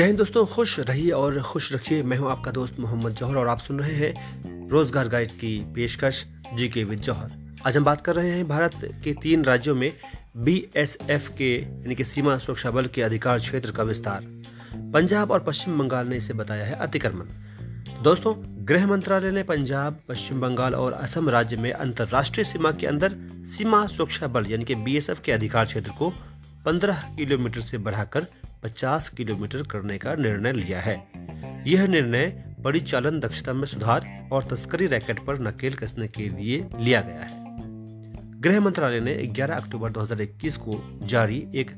जय हिंद दोस्तों, खुश रहिए और खुश रखिए। मैं हूँ आपका दोस्त मोहम्मद जौहर और आप सुन रहे हैं रोज़गार गाइड की पेशकश जी के विद जौहर। आज हम बात कर रहे हैं भारत के तीन राज्यों में बीएसएफ के, यानी कि सीमा सुरक्षा बल के अधिकार क्षेत्र का विस्तार। पंजाब और पश्चिम बंगाल ने इसे बताया है अतिक्रमण। दोस्तों, गृह मंत्रालय ने पंजाब, पश्चिम बंगाल और असम राज्य में अंतर्राष्ट्रीय सीमा के अंदर सीमा सुरक्षा बल, यानी कि बीएसएफ के अधिकार क्षेत्र को 15 किलोमीटर से बढ़ाकर 50 किलोमीटर करने का निर्णय लिया है। यह निर्णय परिचालन दक्षता में सुधार और तस्करी रैकेट पर नकेल कसने के लिए लिया गया है। गृह मंत्रालय ने 11 अक्टूबर 2021 को जारी एक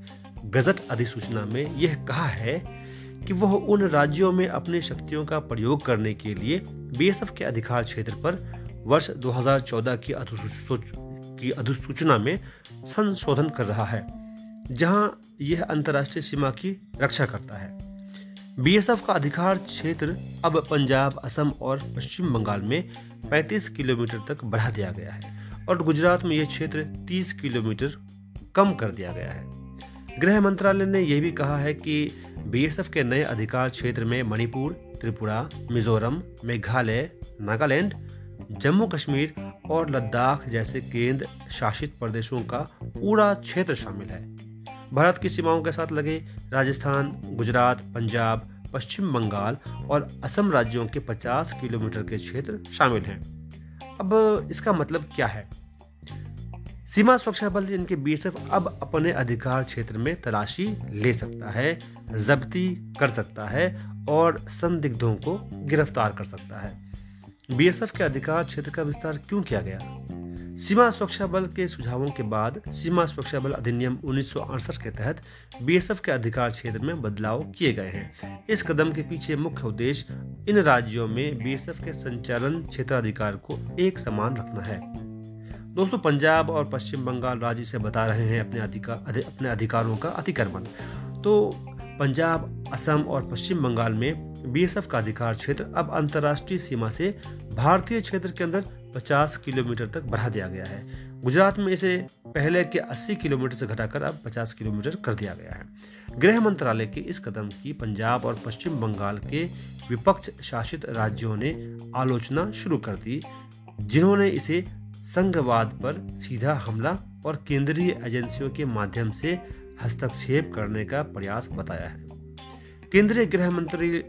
गजट अधिसूचना में यह कहा है कि वह उन राज्यों में अपनी शक्तियों का प्रयोग करने के लिए बीएसएफ के अधिकार क्षेत्र पर वर्ष 2014 की अधिसूचना में संशोधन कर रहा है। जहाँ यह अंतर्राष्ट्रीय सीमा की रक्षा करता है। बीएसएफ का अधिकार क्षेत्र अब पंजाब, असम और पश्चिम बंगाल में 35 किलोमीटर तक बढ़ा दिया गया है और गुजरात में यह क्षेत्र 30 किलोमीटर कम कर दिया गया है। गृह मंत्रालय ने यह भी कहा है कि बीएसएफ के नए अधिकार क्षेत्र में मणिपुर, त्रिपुरा, मिजोरम, मेघालय, नागालैंड जम्मू कश्मीर और लद्दाख जैसे केंद्र शासित प्रदेशों का पूरा क्षेत्र शामिल है। भारत की सीमाओं के साथ लगे राजस्थान, गुजरात, पंजाब, पश्चिम बंगाल और असम राज्यों के 50 किलोमीटर के क्षेत्र शामिल हैं। अब इसका मतलब क्या है? सीमा सुरक्षा बल इनके बीएसएफ अब अपने अधिकार क्षेत्र में तलाशी ले सकता है, जब्ती कर सकता है और संदिग्धों को गिरफ़्तार कर सकता है। बीएसएफ के अधिकार क्षेत्र का विस्तार क्यों किया गया? सीमा सुरक्षा बल के सुझावों के बाद सीमा सुरक्षा बल अधिनियम उन्नीस सौ अड़सठ के तहत बीएसएफ के अधिकार क्षेत्र में बदलाव किए गए हैं। इस कदम के पीछे मुख्य उद्देश्य इन राज्यों में बीएसएफ के संचालन क्षेत्राधिकार को एक समान रखना है। दोस्तों पंजाब और पश्चिम बंगाल राज्य से बता रहे हैं अपने अधिकार अधि, अपने अधिकारों का अतिक्रमण। तो पंजाब असम और पश्चिम बंगाल में बीएसएफ का अधिकार क्षेत्र अब अंतर्राष्ट्रीय सीमा से भारतीय क्षेत्र के अंदर 50 किलोमीटर तक बढ़ा दिया गया है। गुजरात में इसे पहले के 80 किलोमीटर से घटाकर अब 50 किलोमीटर कर दिया गया है। गृह मंत्रालय के इस कदम की पंजाब और पश्चिम बंगाल के विपक्ष शासित राज्यों ने आलोचना शुरू कर दी, जिन्होंने इसे संघवाद पर सीधा हमला और केंद्रीय एजेंसियों के माध्यम से हस्तक्षेप करने का प्रयास बताया है। केंद्रीय गृह मंत्री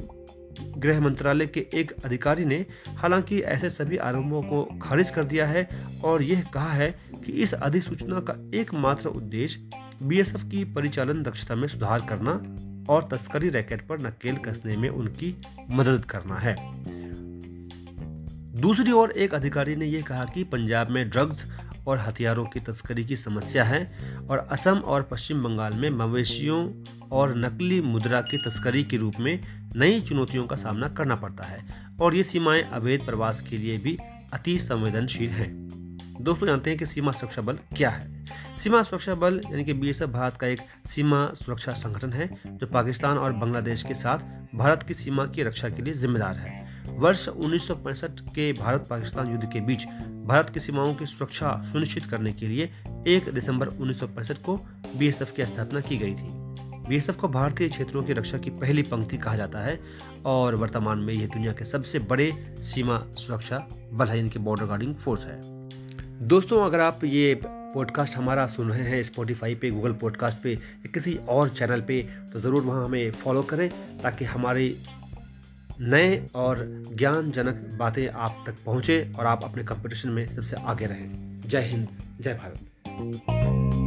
गृह मंत्रालय के एक अधिकारी ने हालाँकि ऐसे सभी आरोपों को खारिज कर दिया है और यह कहा है कि इस अधिसूचना का एकमात्र उद्देश्य बीएसएफ की परिचालन दक्षता में सुधार करना और तस्करी रैकेट पर नकेल कसने में उनकी मदद करना है। दूसरी ओर एक अधिकारी ने यह कहा कि पंजाब में ड्रग्स और हथियारों की तस्करी की समस्या है और असम और पश्चिम बंगाल में मवेशियों और नकली मुद्रा की तस्करी के रूप में नई चुनौतियों का सामना करना पड़ता है और ये सीमाएँ अवैध प्रवास के लिए भी अति संवेदनशील हैं। दोस्तों, जानते हैं कि सीमा सुरक्षा बल क्या है? सीमा सुरक्षा बल यानी कि बीएसएफ भारत का एक सीमा सुरक्षा संगठन है, जो पाकिस्तान और बांग्लादेश के साथ भारत की सीमा की रक्षा के लिए जिम्मेदार है। वर्ष उन्नीस सौ पैंसठ के भारत पाकिस्तान युद्ध के बीच भारत की सीमाओं की सुरक्षा सुनिश्चित करने के लिए 1 दिसंबर उन्नीस सौ पैंसठ को बीएसएफ की स्थापना की गई थी। बीएसएफ को भारतीय क्षेत्रों की रक्षा की पहली पंक्ति कहा जाता है और वर्तमान में यह दुनिया के सबसे बड़े सीमा सुरक्षा बल है, इनके बॉर्डर गार्डिंग फोर्स है। दोस्तों, अगर आप ये पॉडकास्ट हमारा सुन रहे हैं स्पॉटिफाई पे गूगल पॉडकास्ट पे या किसी और चैनल पे तो ज़रूर वहाँ हमें फॉलो करें ताकि हमारी नए और ज्ञानजनक बातें आप तक पहुँचे और आप अपने कंपटीशन में सबसे आगे रहें। जय हिंद, जय भारत।